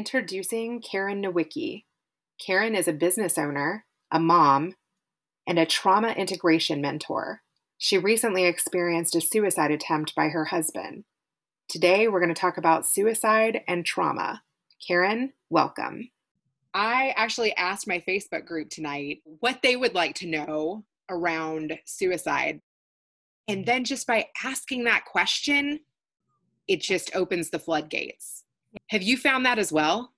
Introducing Karen Nowicki. Karen is a business owner, a mom, and a trauma integration mentor. She recently experienced a suicide attempt by her husband. Today, we're going to talk about suicide and trauma. Karen, welcome. I actually asked my Facebook group tonight what they would like to know around suicide. And then just by asking that question, it just opens the floodgates. Have you found that as well?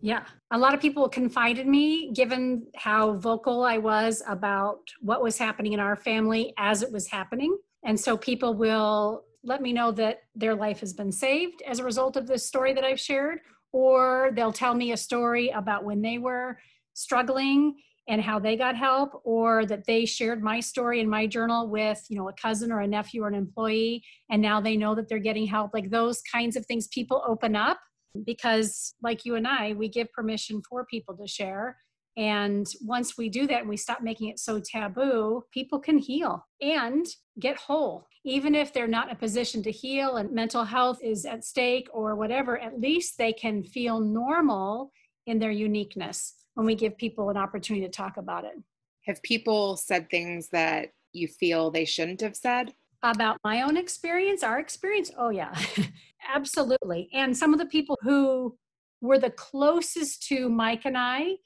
Yeah. A lot of people confided in me given how vocal I was about what was happening in our family as it was happening. And so people will let me know that their life has been saved as a result of this story that I've shared, or they'll tell me a story about when they were struggling and how they got help or that they shared my story in my journal with you know a cousin or a nephew or an employee and now they know that they're getting help like those kinds of things people open up because like you and I, we give permission for people to share. And once we do that and we stop making it so taboo, people can heal and get whole. Even if they're not in a position to heal and mental health is at stake or whatever, at least they can feel normal in their uniqueness when we give people an opportunity to talk about it. Have people said things that you feel they shouldn't have said? About my own experience, our experience? Oh, yeah, absolutely. And some of the people who were the closest to Mike and I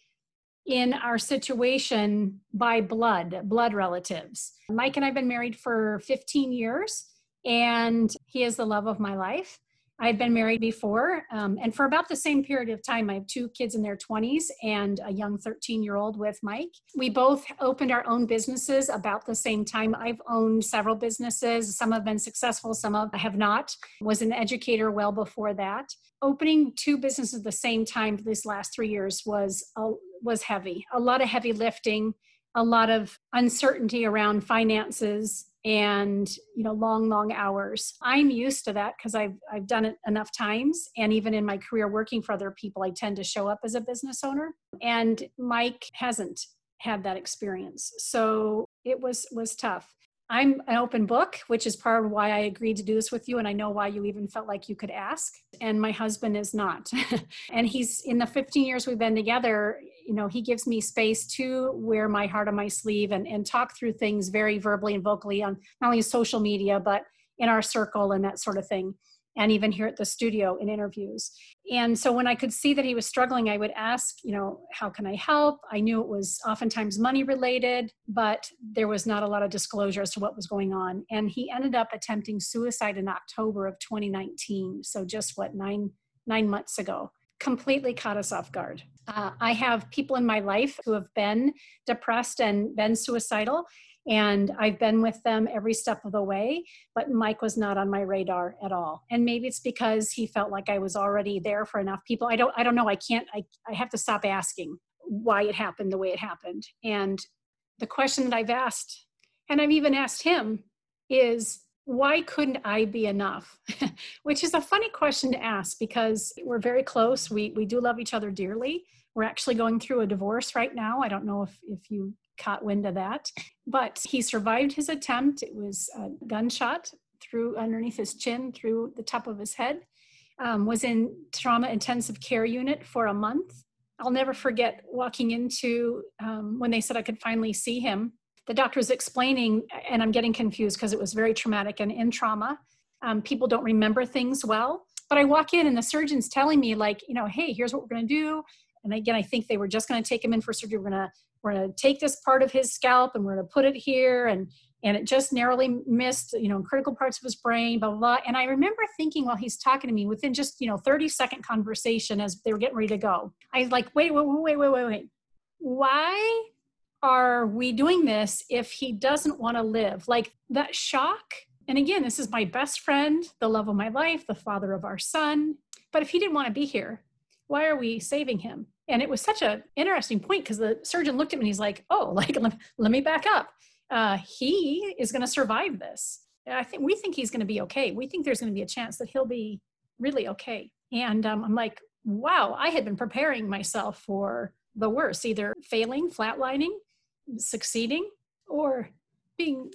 in our situation by blood, blood relatives. Mike and I have been married for 15 years, and he is the love of my life. I had been married before, um, and for about the same period of time, I have two kids in their 20s and a young 13 year old with Mike. We both opened our own businesses about the same time. I've owned several businesses. Some have been successful, some have not. Was an educator well before that. Opening two businesses at the same time these last three years was was heavy. A lot of heavy lifting, a lot of uncertainty around finances and you know long long hours. I'm used to that because i've i've done it enough times and even in my career working for other people i tend to show up as a business owner and mike hasn't had that experience. So it was was tough. I'm an open book which is part of why i agreed to do this with you and i know why you even felt like you could ask and my husband is not. And he's in the 15 years we've been together you know he gives me space to wear my heart on my sleeve and, and talk through things very verbally and vocally on not only social media but in our circle and that sort of thing and even here at the studio in interviews. And so when i could see that he was struggling i would ask you know how can i help? I knew it was oftentimes money related but there was not a lot of disclosure as to what was going on. And he ended up attempting suicide in october of 2019 so just what nine nine months ago. Completely caught us off guard. Uh, I have people in my life who have been depressed and been suicidal, and I've been with them every step of the way, but Mike was not on my radar at all. And maybe it's because he felt like I was already there for enough people. I don't I don't know. I can't I, I have to stop asking why it happened the way it happened. And the question that I've asked, and I've even asked him, is why couldn't I be enough? Which is a funny question to ask because we're very close. We we do love each other dearly. We're actually going through a divorce right now. I don't know if if you caught wind of that, but he survived his attempt. It was a gunshot through underneath his chin, through the top of his head. Um, was in trauma intensive care unit for a month. I'll never forget walking into um, when they said I could finally see him the doctor explaining, and I'm getting confused because it was very traumatic and in trauma. Um, people don't remember things well. But I walk in and the surgeon's telling me, like, you know, hey, here's what we're going to do. And again, I think they were just going to take him in for surgery. We're going to we're going to take this part of his scalp and we're going to put it here and and it just narrowly missed you know critical parts of his brain blah, blah blah and i remember thinking while he's talking to me within just you know 30 second conversation as they were getting ready to go i was like wait wait wait wait wait wait why are we doing this if he doesn't want to live? Like that shock. And again, this is my best friend, the love of my life, the father of our son. But if he didn't want to be here, why are we saving him? And it was such an interesting point because the surgeon looked at me and he's like, oh, like, let, let me back up. Uh, he is going to survive this. I think we think he's going to be okay. We think there's going to be a chance that he'll be really okay. And um, I'm like, wow, I had been preparing myself for the worst, either failing, flatlining, succeeding, or being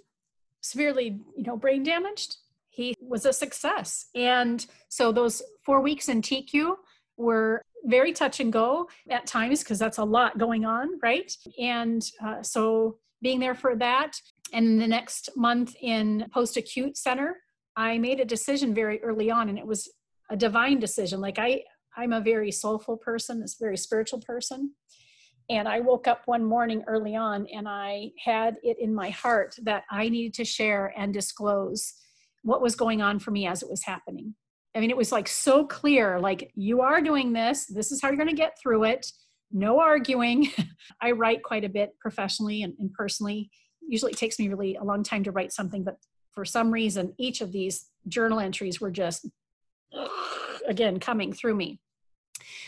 severely, you know, brain damaged. He was a success. And so those four weeks in TQ were very touch and go at times because that's a lot going on, right? And uh, so being there for that. And the next month in post acute center, I made a decision very early on, and it was a divine decision. Like I, I'm a very soulful person, a very spiritual person. And I woke up one morning early on and I had it in my heart that I needed to share and disclose what was going on for me as it was happening. I mean, it was like so clear like, you are doing this, this is how you're going to get through it, no arguing. I write quite a bit professionally and, and personally. Usually it takes me really a long time to write something, but for some reason, each of these journal entries were just, again, coming through me.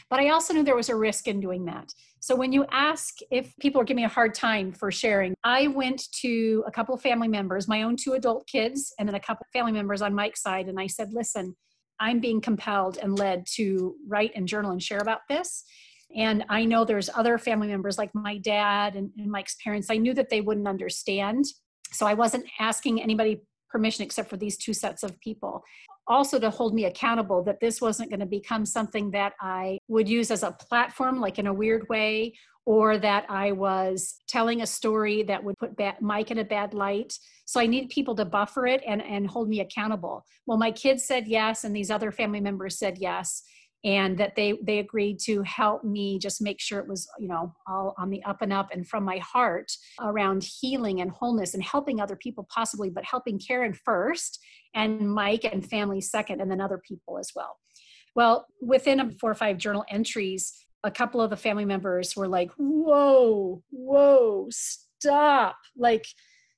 But I also knew there was a risk in doing that. So when you ask if people are giving me a hard time for sharing, I went to a couple of family members, my own two adult kids, and then a couple of family members on Mike's side, and I said, listen, I'm being compelled and led to write and journal and share about this. And I know there's other family members like my dad and, and Mike's parents. I knew that they wouldn't understand. So I wasn't asking anybody permission except for these two sets of people also to hold me accountable that this wasn't going to become something that I would use as a platform, like in a weird way, or that I was telling a story that would put Mike in a bad light. So I need people to buffer it and, and hold me accountable. Well, my kids said yes, and these other family members said yes and that they they agreed to help me just make sure it was you know all on the up and up and from my heart around healing and wholeness and helping other people possibly but helping karen first and mike and family second and then other people as well. Well within four or five journal entries a couple of the family members were like whoa whoa stop. Like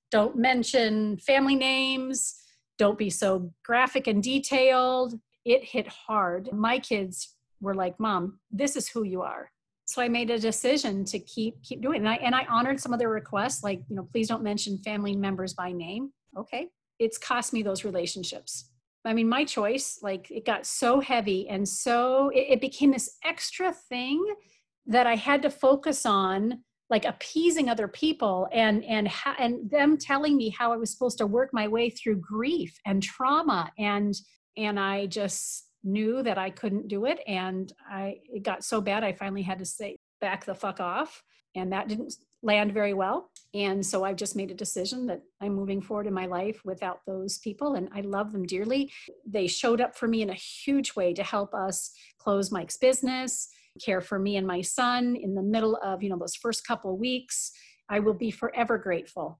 don't mention family names. Don't be so graphic and detailed it hit hard. My kids were like, "Mom, this is who you are." So I made a decision to keep keep doing it. And I and I honored some of their requests, like, you know, please don't mention family members by name. Okay. It's cost me those relationships. I mean, my choice, like it got so heavy and so it, it became this extra thing that I had to focus on like appeasing other people and and ha- and them telling me how I was supposed to work my way through grief and trauma and and I just knew that I couldn't do it. And I it got so bad I finally had to say back the fuck off. And that didn't land very well. And so I've just made a decision that I'm moving forward in my life without those people. And I love them dearly. They showed up for me in a huge way to help us close Mike's business, care for me and my son in the middle of, you know, those first couple weeks. I will be forever grateful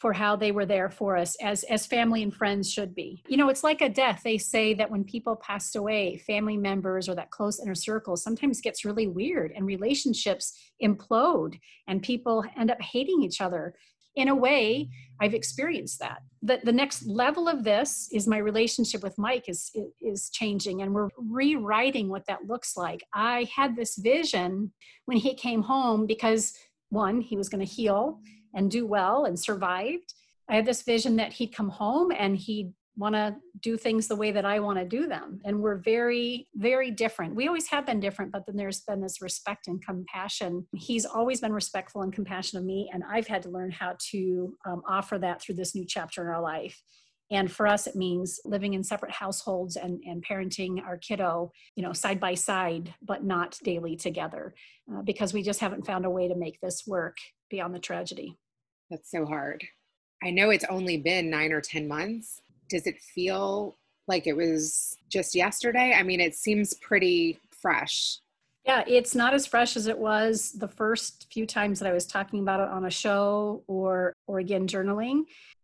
for how they were there for us as as family and friends should be. You know it's like a death. They say that when people passed away family members or that close inner circle sometimes gets really weird and relationships implode and people end up hating each other. In a way i've experienced that. The, the next level of this is my relationship with mike is is changing and we're rewriting what that looks like. I had this vision when he came home because one he was going to heal and do well and survived. I had this vision that he'd come home and he'd want to do things the way that I want to do them. And we're very, very different. We always have been different, but then there's been this respect and compassion. He's always been respectful and compassionate of me, and I've had to learn how to um, offer that through this new chapter in our life. And for us, it means living in separate households and, and parenting our kiddo, you know, side by side, but not daily together, uh, because we just haven't found a way to make this work beyond the tragedy. That's so hard. I know it's only been nine or 10 months. Does it feel like it was just yesterday? I mean, it seems pretty fresh. Yeah, it's not as fresh as it was the first few times that I was talking about it on a show or or again journaling.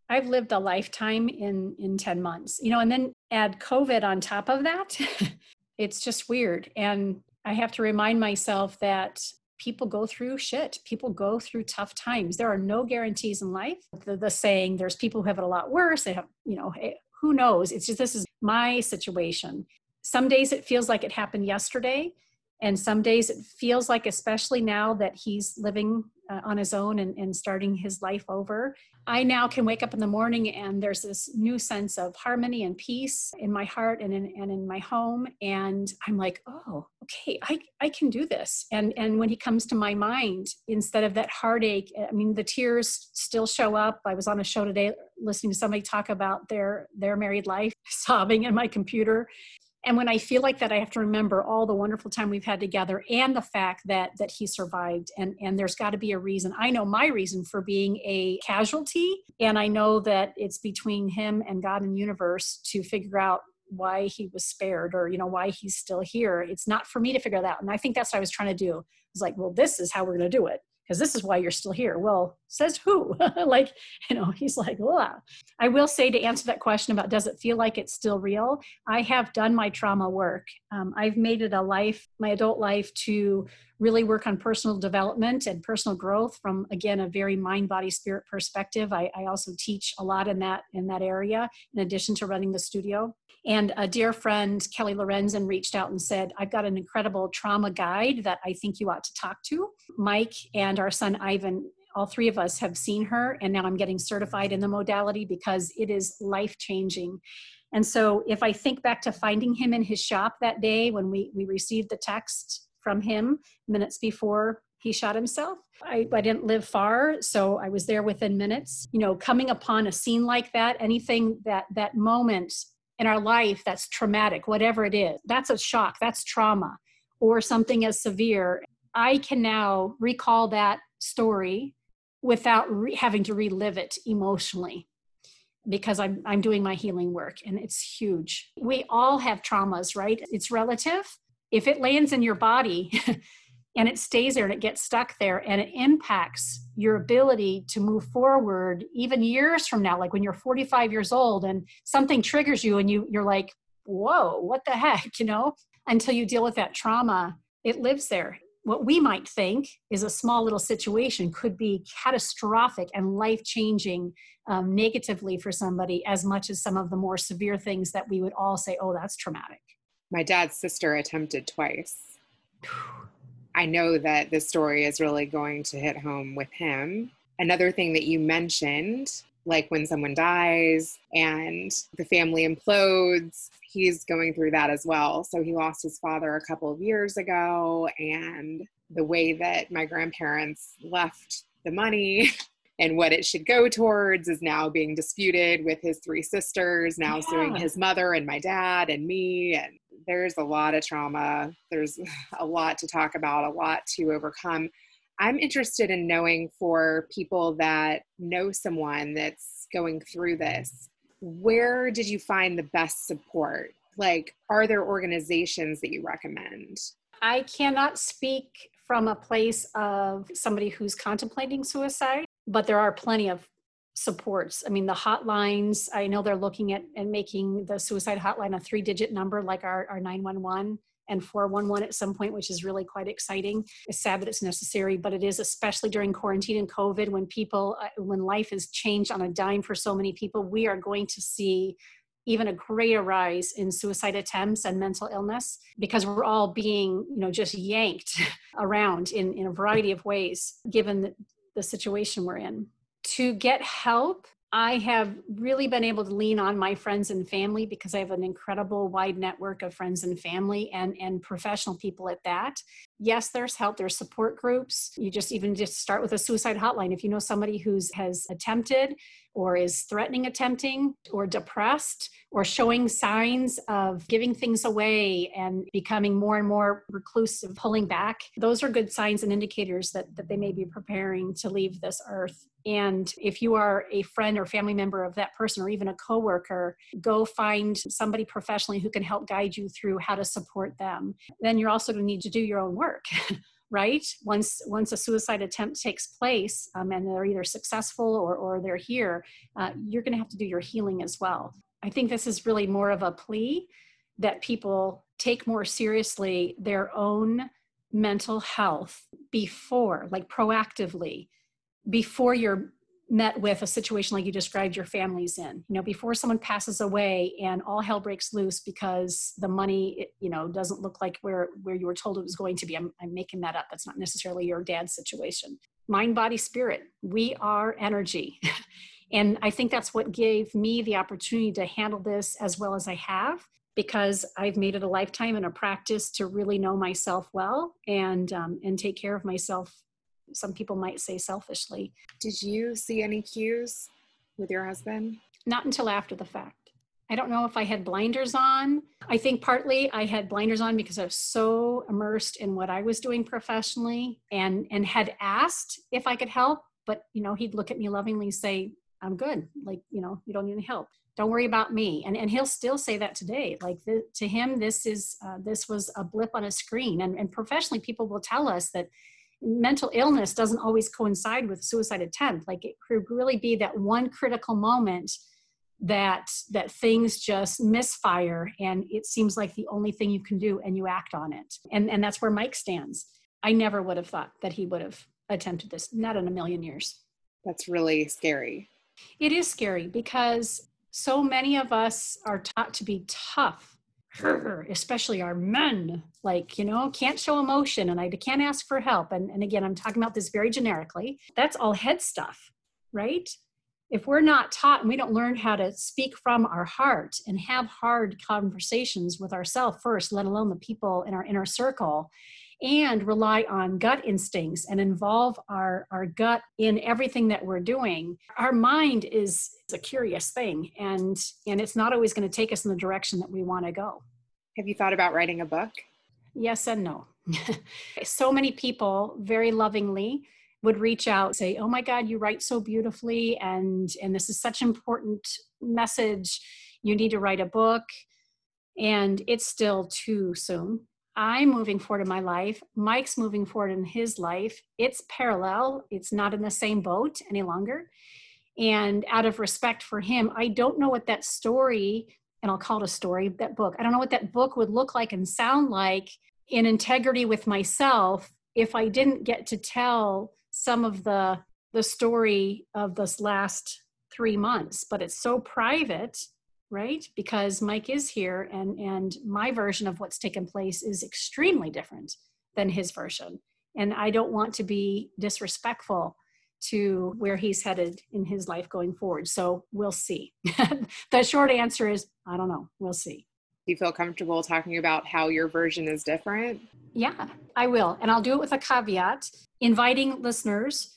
I've lived a lifetime in in 10 months. You know, and then add COVID on top of that. it's just weird and I have to remind myself that people go through shit. People go through tough times. There are no guarantees in life. The, the saying, there's people who have it a lot worse. They have, you know, eh, who knows? It's just this is my situation. Some days it feels like it happened yesterday. And some days it feels like especially now that he's living uh, on his own and, and starting his life over i now can wake up in the morning and there's this new sense of harmony and peace in my heart and in, and in my home. And i'm like oh okay I, I can do this. And and when he comes to my mind instead of that heartache i mean the tears still show up. I was on a show today listening to somebody talk about their their married life sobbing in my computer and when i feel like that i have to remember all the wonderful time we've had together and the fact that that he survived. And and there's got to be a reason. I know my reason for being a casualty. And i know that it's between him and god and universe to figure out why he was spared or you know why he's still here. It's not for me to figure that out. And i think that's what i was trying to do. It's like well this is how we're going to do it because this is why you're still here. Well, says who? like, you know, he's like, wow. I will say to answer that question about does it feel like it's still real? I have done my trauma work. Um, I've made it a life, my adult life, to really work on personal development and personal growth from again a very mind body spirit perspective I, I, also teach a lot in that in that area in addition to running the studio and a dear friend kelly lorenzen reached out and said i've got an incredible trauma guide that i think you ought to talk to mike and our son ivan all three of us have seen her and now i'm getting certified in the modality because it is life changing and so if i think back to finding him in his shop that day when we we received the text from him minutes before he shot himself. I, I, didn't live far, so I was there within minutes. You know, coming upon a scene like that, anything that that moment in our life that's traumatic, whatever it is, that's a shock, that's trauma, or something as severe. I can now recall that story without re- having to relive it emotionally because I'm I'm doing my healing work and it's huge. We all have traumas, right? It's relative if it lands in your body and it stays there and it gets stuck there and it impacts your ability to move forward even years from now like when you're 45 years old and something triggers you and you you're like whoa what the heck you know until you deal with that trauma it lives there what we might think is a small little situation could be catastrophic and life changing um, negatively for somebody as much as some of the more severe things that we would all say oh that's traumatic my dad's sister attempted twice. I know that this story is really going to hit home with him. Another thing that you mentioned, like when someone dies and the family implodes, he's going through that as well. So he lost his father a couple of years ago, and the way that my grandparents left the money and what it should go towards is now being disputed with his three sisters, now yeah. suing his mother and my dad and me. And there's a lot of trauma. There's a lot to talk about, a lot to overcome. I'm interested in knowing for people that know someone that's going through this, where did you find the best support? Like, are there organizations that you recommend? I cannot speak from a place of somebody who's contemplating suicide, but there are plenty of supports. I mean, the hotlines, I know they're looking at and making the suicide hotline a three digit number like our, our 911 and 411 at some point, which is really quite exciting. It's sad that it's necessary, but it is especially during quarantine and COVID when people, uh, when life has changed on a dime for so many people, we are going to see even a greater rise in suicide attempts and mental illness because we're all being, you know, just yanked around in, in a variety of ways given the, the situation we're in to get help, I have really been able to lean on my friends and family because I have an incredible wide network of friends and family and, and professional people at that. Yes, there's help, there's support groups. You just even just start with a suicide hotline. If you know somebody who's has attempted or is threatening attempting or depressed or showing signs of giving things away and becoming more and more reclusive, pulling back, those are good signs and indicators that, that they may be preparing to leave this earth. And if you are a friend or family member of that person or even a coworker, go find somebody professionally who can help guide you through how to support them. Then you're also going to need to do your own work. right? Once once a suicide attempt takes place um, and they're either successful or, or they're here uh, you're going to have to do your healing as well. I think this is really more of a plea that people take more seriously their own mental health before like proactively before you're met with a situation like you described your family's in. You know before someone passes away and all hell breaks loose because the money you know doesn't look like where where you were told it was going to be i'm, I'm making that up. That's not necessarily your dad's situation. Mind body spirit we are energy. And i think that's what gave me the opportunity to handle this as well as i have because I've made it a lifetime and a practice to really know myself well and um, and take care of myself some people might say selfishly. Did you see any cues with your husband? Not until after the fact. I don't know if I had blinders on. I think partly I had blinders on because I was so immersed in what I was doing professionally and and had asked if I could help, but you know, he'd look at me lovingly and say, "I'm good. Like, you know, you don't need any help. Don't worry about me." And and he'll still say that today. Like the, to him this is uh, this was a blip on a screen and and professionally people will tell us that mental illness doesn't always coincide with suicide attempt. Like it could really be that one critical moment that that things just misfire and it seems like the only thing you can do and you act on it. And and that's where mike stands. I never would have thought that he would have attempted this not in a million years. That's really scary. It is scary because so many of us are taught to be tough especially our men, like, you know, can't show emotion and I can't ask for help. And, and again, I'm talking about this very generically. That's all head stuff, right? If we're not taught and we don't learn how to speak from our heart and have hard conversations with ourselves first, let alone the people in our inner circle, and rely on gut instincts and involve our, our gut in everything that we're doing our mind is a curious thing and and it's not always going to take us in the direction that we want to go. Have you thought about writing a book? Yes and no. So many people very lovingly would reach out say oh my god you write so beautifully and and this is such important message. You need to write a book. And it's still too soon I'm moving forward in my life. Mike's moving forward in his life. It's parallel, it's not in the same boat any longer. And out of respect for him, I don't know what that story, and I'll call it a story, that book, I don't know what that book would look like and sound like in integrity with myself if I didn't get to tell some of the the story of this last three months. But it's so private right? Because mike is here and and my version of what's taken place is extremely different than his version. And i don't want to be disrespectful to where he's headed in his life going forward. So we'll see. The short answer is i don't know. We'll see. Do you feel comfortable talking about how your version is different? Yeah i will. And i'll do it with a caveat inviting listeners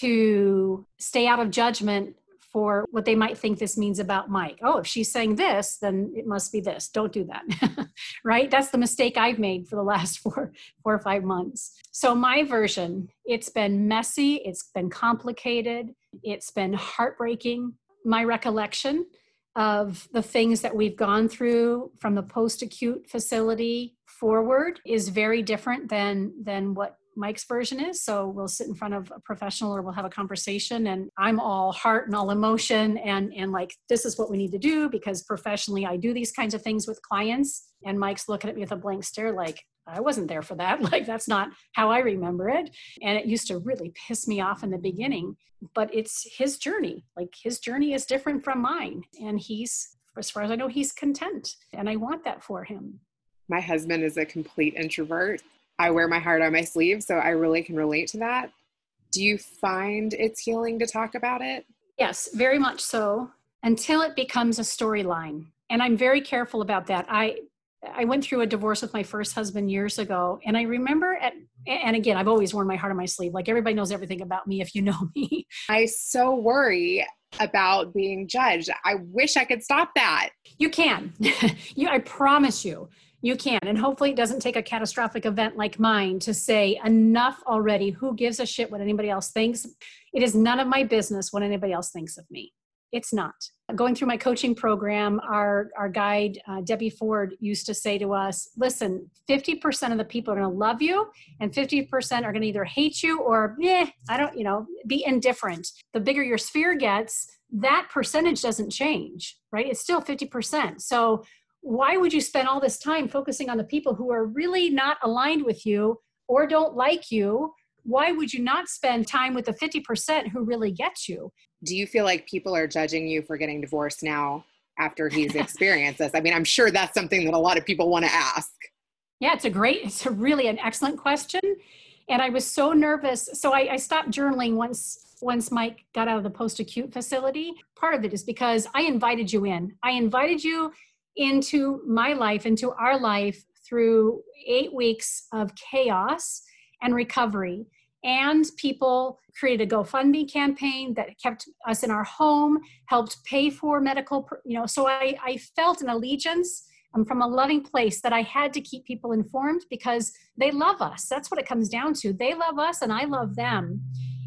to stay out of judgment for what they might think this means about Mike. Oh, if she's saying this, then it must be this. Don't do that. right? That's the mistake I've made for the last four, four or five months. So my version, it's been messy, it's been complicated, it's been heartbreaking. My recollection of the things that we've gone through from the post-acute facility forward is very different than than what Mike's version is. So we'll sit in front of a professional or we'll have a conversation and I'm all heart and all emotion and and like this is what we need to do because professionally I do these kinds of things with clients and Mike's looking at me with a blank stare like I wasn't there for that. Like that's not how I remember it. And it used to really piss me off in the beginning, but it's his journey. Like his journey is different from mine and he's as far as I know he's content and I want that for him. My husband is a complete introvert I wear my heart on my sleeve, so I really can relate to that. Do you find it's healing to talk about it? Yes, very much so, until it becomes a storyline. And I'm very careful about that. I I went through a divorce with my first husband years ago, and I remember at and again, I've always worn my heart on my sleeve. Like everybody knows everything about me if you know me. I so worry about being judged. I wish I could stop that. You can. you I promise you you can. And hopefully, it doesn't take a catastrophic event like mine to say, enough already. Who gives a shit what anybody else thinks? It is none of my business what anybody else thinks of me. It's not. Going through my coaching program, our, our guide, uh, Debbie Ford, used to say to us listen, 50% of the people are going to love you, and 50% are going to either hate you or, eh, I don't, you know, be indifferent. The bigger your sphere gets, that percentage doesn't change, right? It's still 50%. So why would you spend all this time focusing on the people who are really not aligned with you or don't like you? Why would you not spend time with the 50% who really get you? Do you feel like people are judging you for getting divorced now after he's experienced this? I mean, I'm sure that's something that a lot of people want to ask. Yeah, it's a great, it's a really an excellent question. And I was so nervous. So I, I stopped journaling once once Mike got out of the post acute facility. Part of it is because I invited you in. I invited you into my life, into our life through eight weeks of chaos and recovery. And people created a GoFundMe campaign that kept us in our home, helped pay for medical, you know. So I, I felt an allegiance um, from a loving place that I had to keep people informed because they love us. That's what it comes down to. They love us and I love them.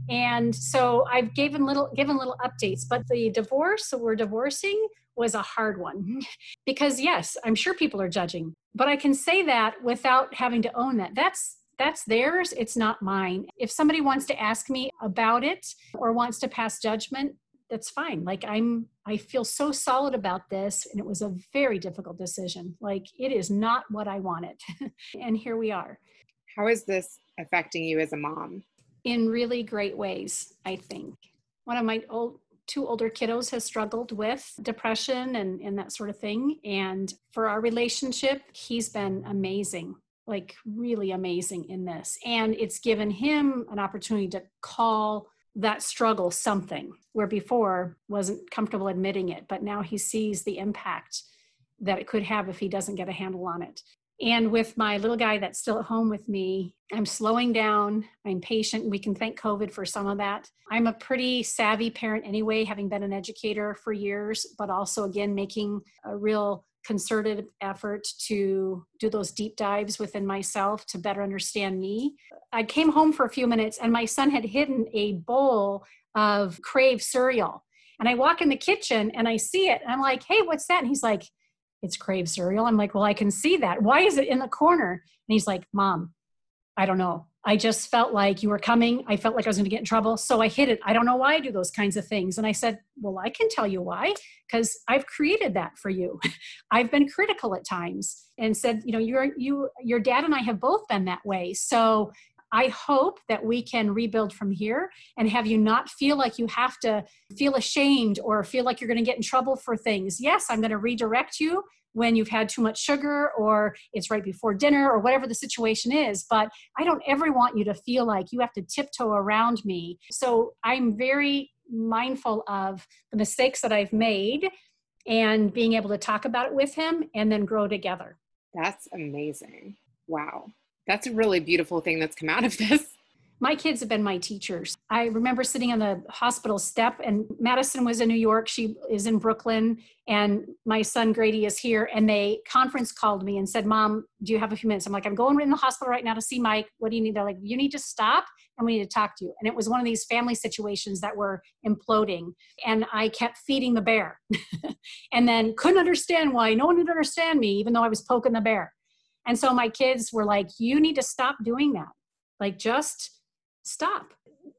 And so I've given little given little updates, but the divorce so we're divorcing was a hard one mm-hmm. because yes, I'm sure people are judging, but I can say that without having to own that. That's that's theirs, it's not mine. If somebody wants to ask me about it or wants to pass judgment, that's fine. Like I'm I feel so solid about this and it was a very difficult decision. Like it is not what I wanted. and here we are. How is this affecting you as a mom? In really great ways, I think. One of my old two older kiddos has struggled with depression and, and that sort of thing. And for our relationship, he's been amazing, like really amazing in this. And it's given him an opportunity to call that struggle something where before wasn't comfortable admitting it, but now he sees the impact that it could have if he doesn't get a handle on it. And with my little guy that's still at home with me, I'm slowing down. I'm patient. We can thank COVID for some of that. I'm a pretty savvy parent anyway, having been an educator for years, but also, again, making a real concerted effort to do those deep dives within myself to better understand me. I came home for a few minutes and my son had hidden a bowl of Krave cereal. And I walk in the kitchen and I see it and I'm like, hey, what's that? And he's like, it's Krave cereal. I'm like, well, I can see that. Why is it in the corner? And he's like, Mom, I don't know. I just felt like you were coming. I felt like I was going to get in trouble. So I hid it. I don't know why I do those kinds of things. And I said, Well, I can tell you why, because I've created that for you. I've been critical at times and said, you know, you're you your dad and I have both been that way. So I hope that we can rebuild from here and have you not feel like you have to feel ashamed or feel like you're going to get in trouble for things. Yes, I'm going to redirect you when you've had too much sugar or it's right before dinner or whatever the situation is. But I don't ever want you to feel like you have to tiptoe around me. So I'm very mindful of the mistakes that I've made and being able to talk about it with him and then grow together. That's amazing. Wow. That's a really beautiful thing that's come out of this. My kids have been my teachers. I remember sitting on the hospital step, and Madison was in New York. She is in Brooklyn, and my son Grady is here. And they conference called me and said, Mom, do you have a few minutes? I'm like, I'm going in the hospital right now to see Mike. What do you need? They're like, You need to stop and we need to talk to you. And it was one of these family situations that were imploding. And I kept feeding the bear and then couldn't understand why no one would understand me, even though I was poking the bear. And so my kids were like, you need to stop doing that. Like, just stop.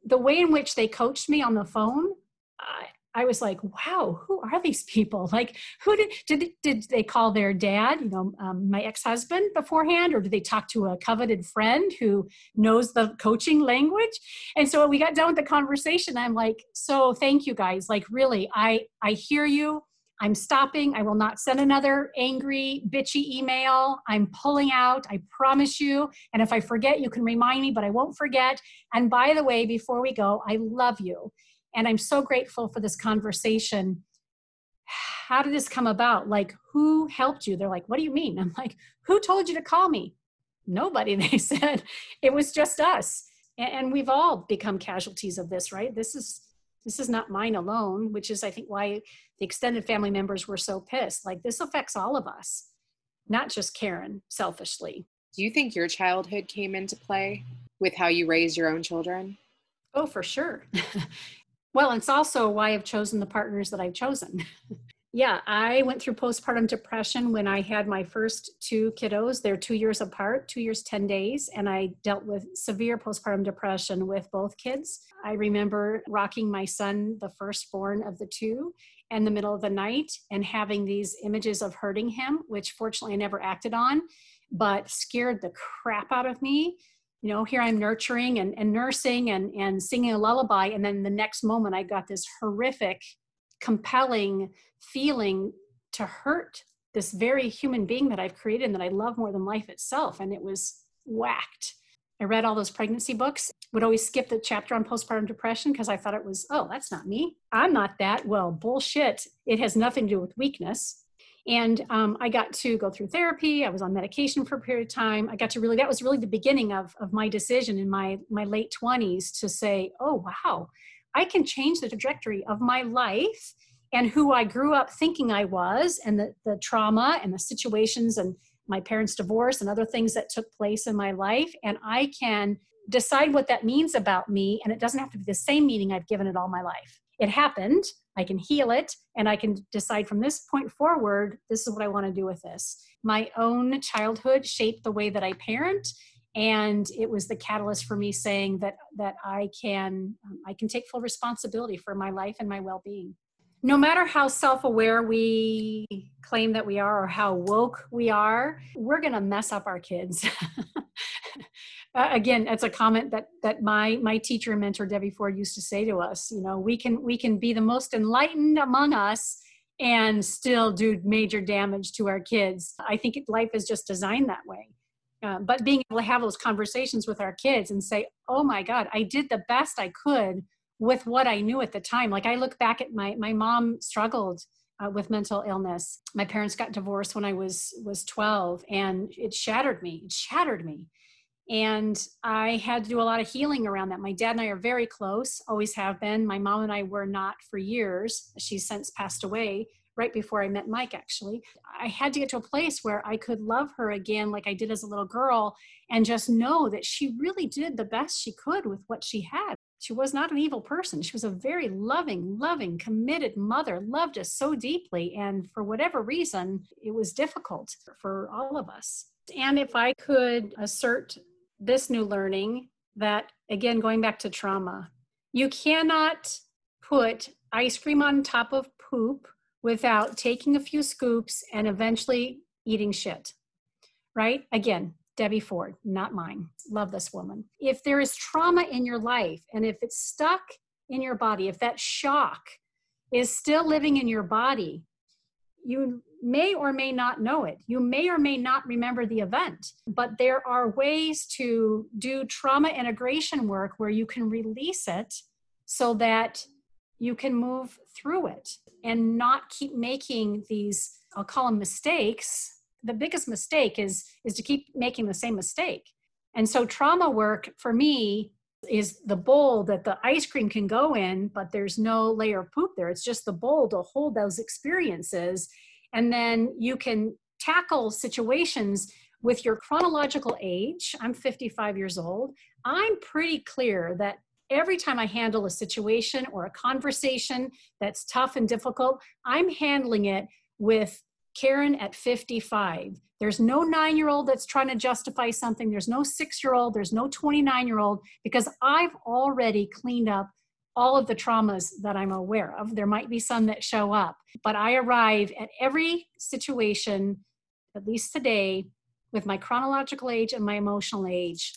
The way in which they coached me on the phone, I, I was like, wow, who are these people? Like, who did did did they call their dad? You know, um, my ex husband beforehand, or did they talk to a coveted friend who knows the coaching language? And so we got done with the conversation. I'm like, so thank you guys. Like, really, I I hear you. I'm stopping. I will not send another angry, bitchy email. I'm pulling out. I promise you. And if I forget, you can remind me, but I won't forget. And by the way, before we go, I love you. And I'm so grateful for this conversation. How did this come about? Like, who helped you? They're like, what do you mean? I'm like, who told you to call me? Nobody, they said. It was just us. And we've all become casualties of this, right? This is this is not mine alone, which is, I think, why the extended family members were so pissed. Like, this affects all of us, not just Karen, selfishly. Do you think your childhood came into play with how you raised your own children? Oh, for sure. well, it's also why I've chosen the partners that I've chosen. yeah, I went through postpartum depression when I had my first two kiddos. They're two years apart, two years, 10 days. And I dealt with severe postpartum depression with both kids. I remember rocking my son, the firstborn of the two, in the middle of the night and having these images of hurting him, which fortunately I never acted on, but scared the crap out of me you know here i'm nurturing and, and nursing and, and singing a lullaby and then the next moment i got this horrific compelling feeling to hurt this very human being that i've created and that i love more than life itself. And it was whacked. I read all those pregnancy books. Would always skip the chapter on postpartum depression because i thought it was oh that's not me. I'm not that. Well bullshit. It has nothing to do with weakness. And um, i got to go through therapy. I was on medication for a period of time. I got to really that was really the beginning of, of my decision in my my late 20s to say oh wow i can change the trajectory of my life and who i grew up thinking i was and the, the trauma and the situations and my parents divorce and other things that took place in my life. And i can decide what that means about me and it doesn't have to be the same meaning i've given it all my life. It happened. I can heal it and I can decide from this point forward, this is what I want to do with this. My own childhood shaped the way that I parent and it was the catalyst for me saying that that I can um, I can take full responsibility for my life and my well-being. No matter how self-aware we claim that we are or how woke we are, we're going to mess up our kids. uh, again that's a comment that that my my teacher and mentor debbie ford used to say to us you know we can we can be the most enlightened among us and still do major damage to our kids i think life is just designed that way uh, but being able to have those conversations with our kids and say oh my god i did the best i could with what i knew at the time like i look back at my my mom struggled uh, with mental illness my parents got divorced when i was was 12 and it shattered me it shattered me and I had to do a lot of healing around that. My dad and I are very close, always have been. My mom and I were not for years. She's since passed away right before I met Mike, actually. I had to get to a place where I could love her again like I did as a little girl and just know that she really did the best she could with what she had. She was not an evil person. She was a very loving, loving, committed mother, loved us so deeply. And for whatever reason, it was difficult for all of us. And if I could assert this new learning that, again, going back to trauma, you cannot put ice cream on top of poop without taking a few scoops and eventually eating shit. Right? Again, Debbie Ford, not mine. Love this woman. If there is trauma in your life and if it's stuck in your body, if that shock is still living in your body, you may or may not know it. You may or may not remember the event, but there are ways to do trauma integration work where you can release it so that you can move through it and not keep making these, I'll call them mistakes. The biggest mistake is, is to keep making the same mistake. And so, trauma work for me is the bowl that the ice cream can go in, but there's no layer of poop there. It's just the bowl to hold those experiences and then you can tackle situations with your chronological age. I'm 55 years old. I'm pretty clear that every time I handle a situation or a conversation that's tough and difficult, I'm handling it with Karen at 55. There's no nine year old that's trying to justify something. There's no six year old. There's no 29 year old because I've already cleaned up all of the traumas that I'm aware of. There might be some that show up, but I arrive at every situation, at least today, with my chronological age and my emotional age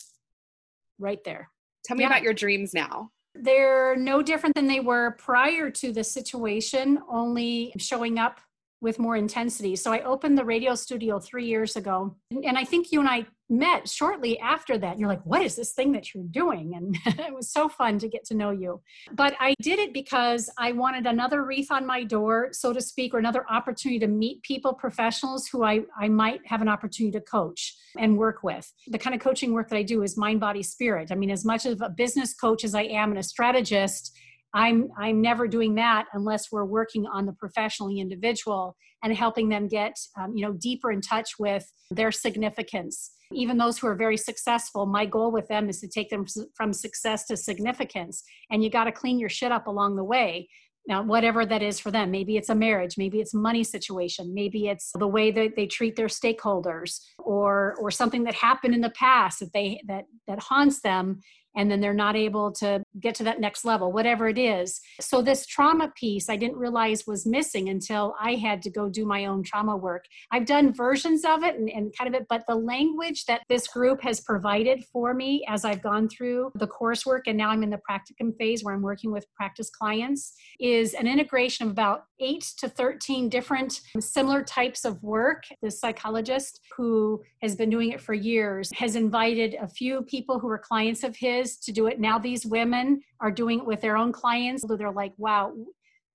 right there. Tell me yeah. about your dreams now. They're no different than they were prior to the situation, only showing up with more intensity. So I opened the radio studio three years ago. And I think you and I met shortly after that. You're like, what is this thing that you're doing? And it was so fun to get to know you. But I did it because I wanted another wreath on my door, so to speak, or another opportunity to meet people, professionals who I, I might have an opportunity to coach and work with. The kind of coaching work that I do is mind, body, spirit. I mean, as much of a business coach as I am and a strategist, I'm I'm never doing that unless we're working on the professionally individual and helping them get um, you know deeper in touch with their significance. Even those who are very successful, my goal with them is to take them from success to significance. And you got to clean your shit up along the way. Now, whatever that is for them, maybe it's a marriage, maybe it's money situation, maybe it's the way that they treat their stakeholders, or or something that happened in the past that they that that haunts them and then they're not able to get to that next level, whatever it is. So, this trauma piece I didn't realize was missing until I had to go do my own trauma work. I've done versions of it and, and kind of it, but the language that this group has provided for me as I've gone through the coursework and now I'm in the practicum phase where I'm working with practice clients is an integration of about eight to 13 different similar types of work. This psychologist who has been doing it for years has invited a few people who are clients of his to do it. Now these women are doing it with their own clients. They're like, wow,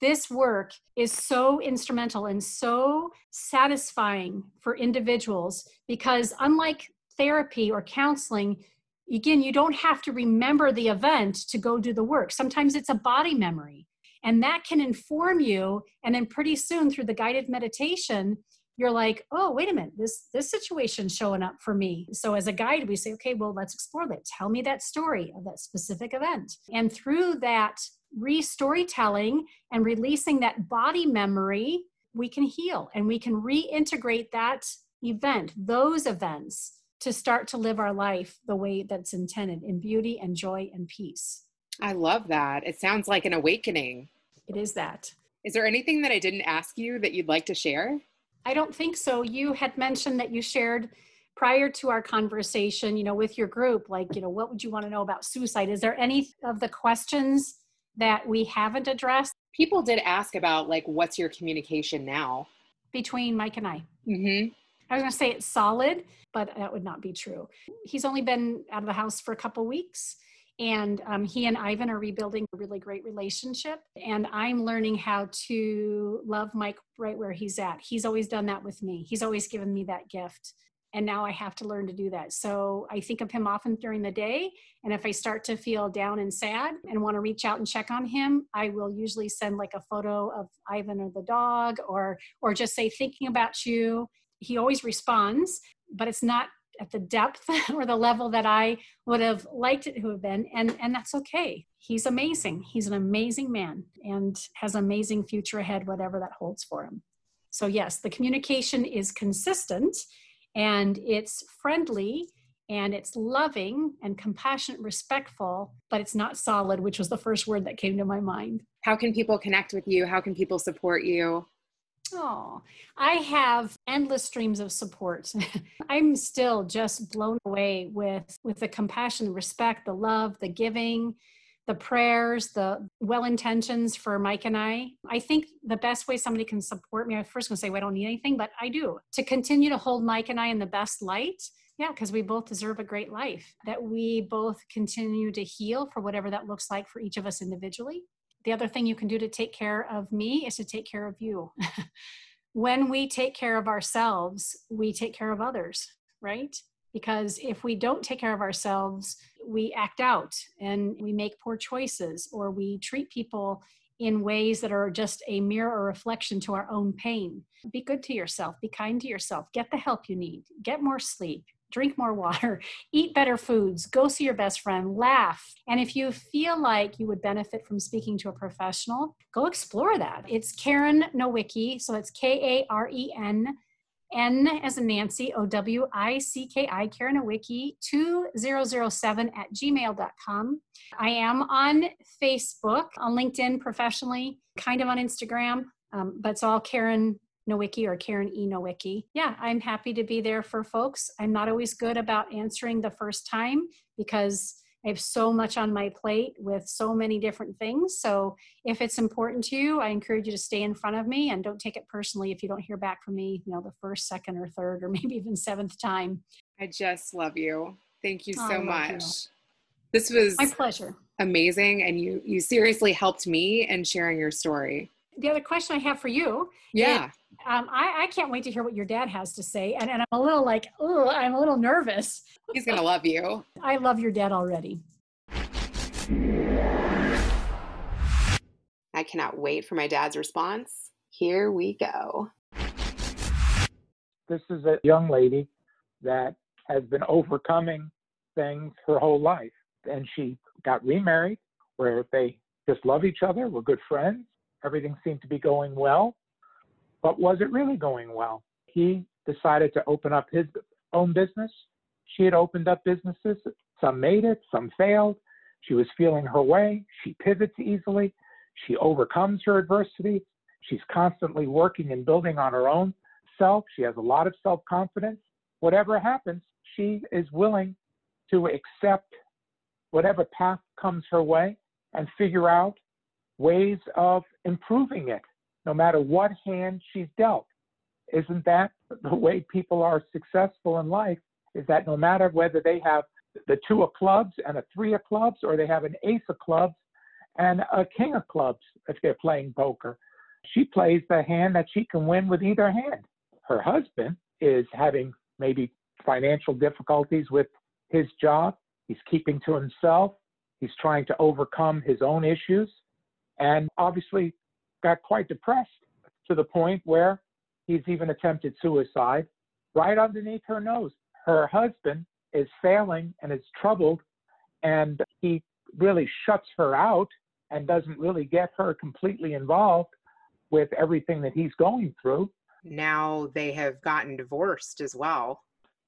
this work is so instrumental and so satisfying for individuals because unlike therapy or counseling, again, you don't have to remember the event to go do the work. Sometimes it's a body memory. And that can inform you. And then pretty soon through the guided meditation, you're like oh wait a minute this this situation's showing up for me. So as a guide we say okay well let's explore that. Tell me that story of that specific event. And through that re-storytelling and releasing that body memory we can heal and we can reintegrate that event those events to start to live our life the way that's intended in beauty and joy and peace. I love that. It sounds like an awakening. It is that. Is there anything that i didn't ask you that you'd like to share I don't think so. You had mentioned that you shared prior to our conversation, you know, with your group, like, you know, what would you want to know about suicide? Is there any of the questions that we haven't addressed? People did ask about, like, what's your communication now? Between Mike and I. Mm-hmm. I was going to say it's solid, but that would not be true. He's only been out of the house for a couple weeks and um, he and Ivan are rebuilding a really great relationship. And I'm learning how to love Mike right where he's at. He's always done that with me, he's always given me that gift. And now I have to learn to do that. So I think of him often during the day. And if I start to feel down and sad and want to reach out and check on him, I will usually send like a photo of Ivan or the dog or or just say thinking about you. He always responds, but it's not at the depth or the level that I would have liked it to have been. And, and that's okay. He's amazing. He's an amazing man and has amazing future ahead, whatever that holds for him. So, yes, the communication is consistent and it's friendly and it's loving and compassionate, respectful, but it's not solid, which was the first word that came to my mind. How can people connect with you? How can people support you? Oh, I have endless streams of support. I'm still just blown away with with the compassion, respect, the love, the giving, the prayers, the well intentions for Mike and I. I think the best way somebody can support me, I first to say, well, I don't need anything, but I do. To continue to hold Mike and I in the best light. Yeah, because we both deserve a great life. That we both continue to heal for whatever that looks like for each of us individually the other thing you can do to take care of me is to take care of you. when we take care of ourselves, we take care of others, right? Because if we don't take care of ourselves, we act out and we make poor choices or we treat people in ways that are just a mirror or reflection to our own pain. Be good to yourself, be kind to yourself, get the help you need, get more sleep, drink more water, eat better foods, go see your best friend, laugh. And if you feel like you would benefit from speaking to a professional, go explore that. It's Karen Nowicki. So it's K A R E N. N as in Nancy, O W I C K I, Karen Nowicki, 2007 at gmail.com. I am on Facebook, on LinkedIn professionally, kind of on Instagram, um, but it's all Karen Nowicki or Karen E. Nowicki. Yeah, I'm happy to be there for folks. I'm not always good about answering the first time because I have so much on my plate with so many different things. So if it's important to you, I encourage you to stay in front of me and don't take it personally if you don't hear back from me, you know, the first, second, or third, or maybe even seventh time. I just love you. Thank you so oh, much. You. This was my pleasure. Amazing. And you you seriously helped me in sharing your story. The other question I have for you. Yeah. Is, um, I, I, can't wait to hear what your dad has to say. And, and I'm a little like, oh, I'm a little nervous. He's going to love you. I love your dad already. I cannot wait for my dad's response. Here we go. This is a young lady that has been overcoming things her whole life. And she got remarried where they just love each other, were good friends, everything seemed to be going well. But was it really going well? He decided to open up his own business. She had opened up businesses. Some made it, some failed. She was feeling her way. She pivots easily. She overcomes her adversity. She's constantly working and building on her own self. She has a lot of self confidence. Whatever happens, she is willing to accept whatever path comes her way and figure out ways of improving it, no matter what hand she's dealt. Isn't that the way people are successful in life? Is that no matter whether they have the two of clubs and a three of clubs, or they have an ace of clubs and a king of clubs if they're playing poker, she plays the hand that she can win with either hand. Her husband is having maybe financial difficulties with his job. He's keeping to himself. He's trying to overcome his own issues and obviously got quite depressed to the point where he's even attempted suicide right underneath her nose. Her husband is failing and is troubled, and he really shuts her out and doesn't really get her completely involved with everything that he's going through. Now they have gotten divorced as well.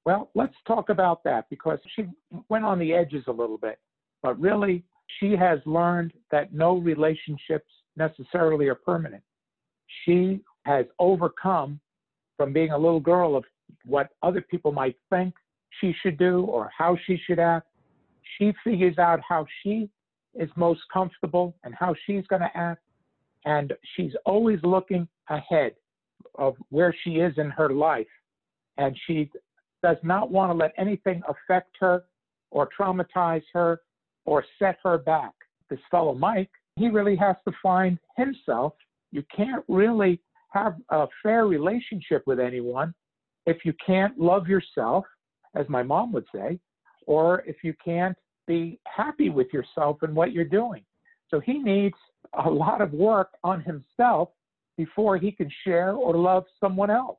Well, let's talk about that because she went on the edges a little bit, but really she has learned that no relationships necessarily are permanent. She has overcome from being a little girl of what other people might think she should do or how she should act. She figures out how she is most comfortable and how she's going to act. And she's always looking ahead of where she is in her life. And she does not want to let anything affect her or traumatize her or set her back. This fellow Mike, he really has to find himself. You can't really have a fair relationship with anyone if you can't love yourself, as my mom would say, or if you can't be happy with yourself and what you're doing. So he needs a lot of work on himself before he can share or love someone else.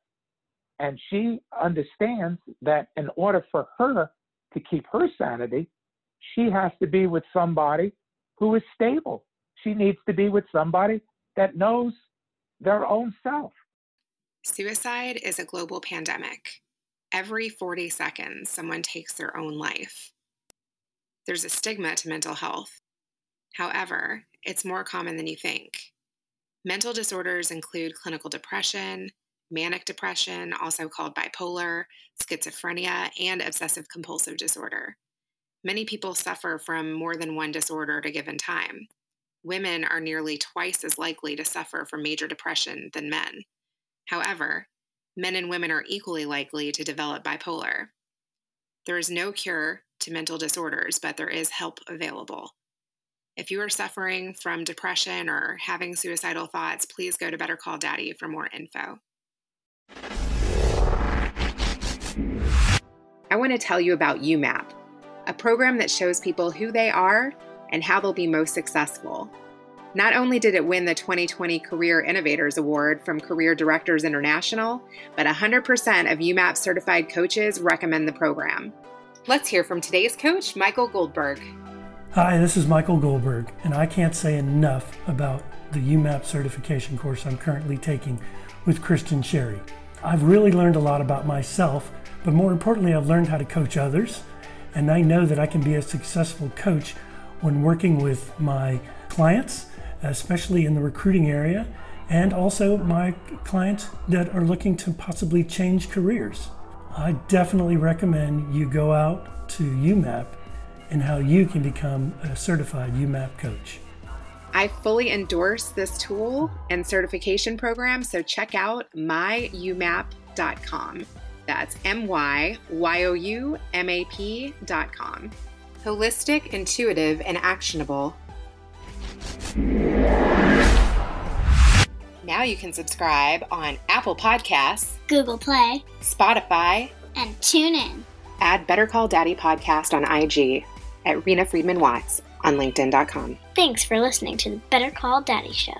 And she understands that in order for her to keep her sanity, she has to be with somebody who is stable. She needs to be with somebody that knows their own self. Suicide is a global pandemic. Every 40 seconds, someone takes their own life. There's a stigma to mental health. However, it's more common than you think. Mental disorders include clinical depression, manic depression, also called bipolar, schizophrenia, and obsessive compulsive disorder. Many people suffer from more than one disorder at a given time. Women are nearly twice as likely to suffer from major depression than men. However, men and women are equally likely to develop bipolar. There is no cure to mental disorders, but there is help available. If you are suffering from depression or having suicidal thoughts, please go to Better Call Daddy for more info. I want to tell you about YouMap a program that shows people who they are and how they'll be most successful. Not only did it win the 2020 Career Innovators Award from Career Directors International, but 100% of YouMap certified coaches recommend the program. Let's hear from today's coach, Michael Goldberg. Hi, this is Michael Goldberg, and I can't say enough about the YouMap certification course I'm currently taking with Kristin Sherry. I've really learned a lot about myself, but more importantly, I've learned how to coach others and I know that I can be a successful coach when working with my clients, especially in the recruiting area, and also my clients that are looking to possibly change careers. I definitely recommend you go out to YouMap and how you can become a certified YouMap coach. I fully endorse this tool and certification program, so check out myyoumap.com. That's M Y Y O U M A P dot com. Holistic, intuitive, and actionable. Now you can subscribe on Apple Podcasts, Google Play, Spotify, and tune in. Add Better Call Daddy podcast on IG at Rena Friedman Watts on LinkedIn.com. Thanks for listening to the Better Call Daddy Show.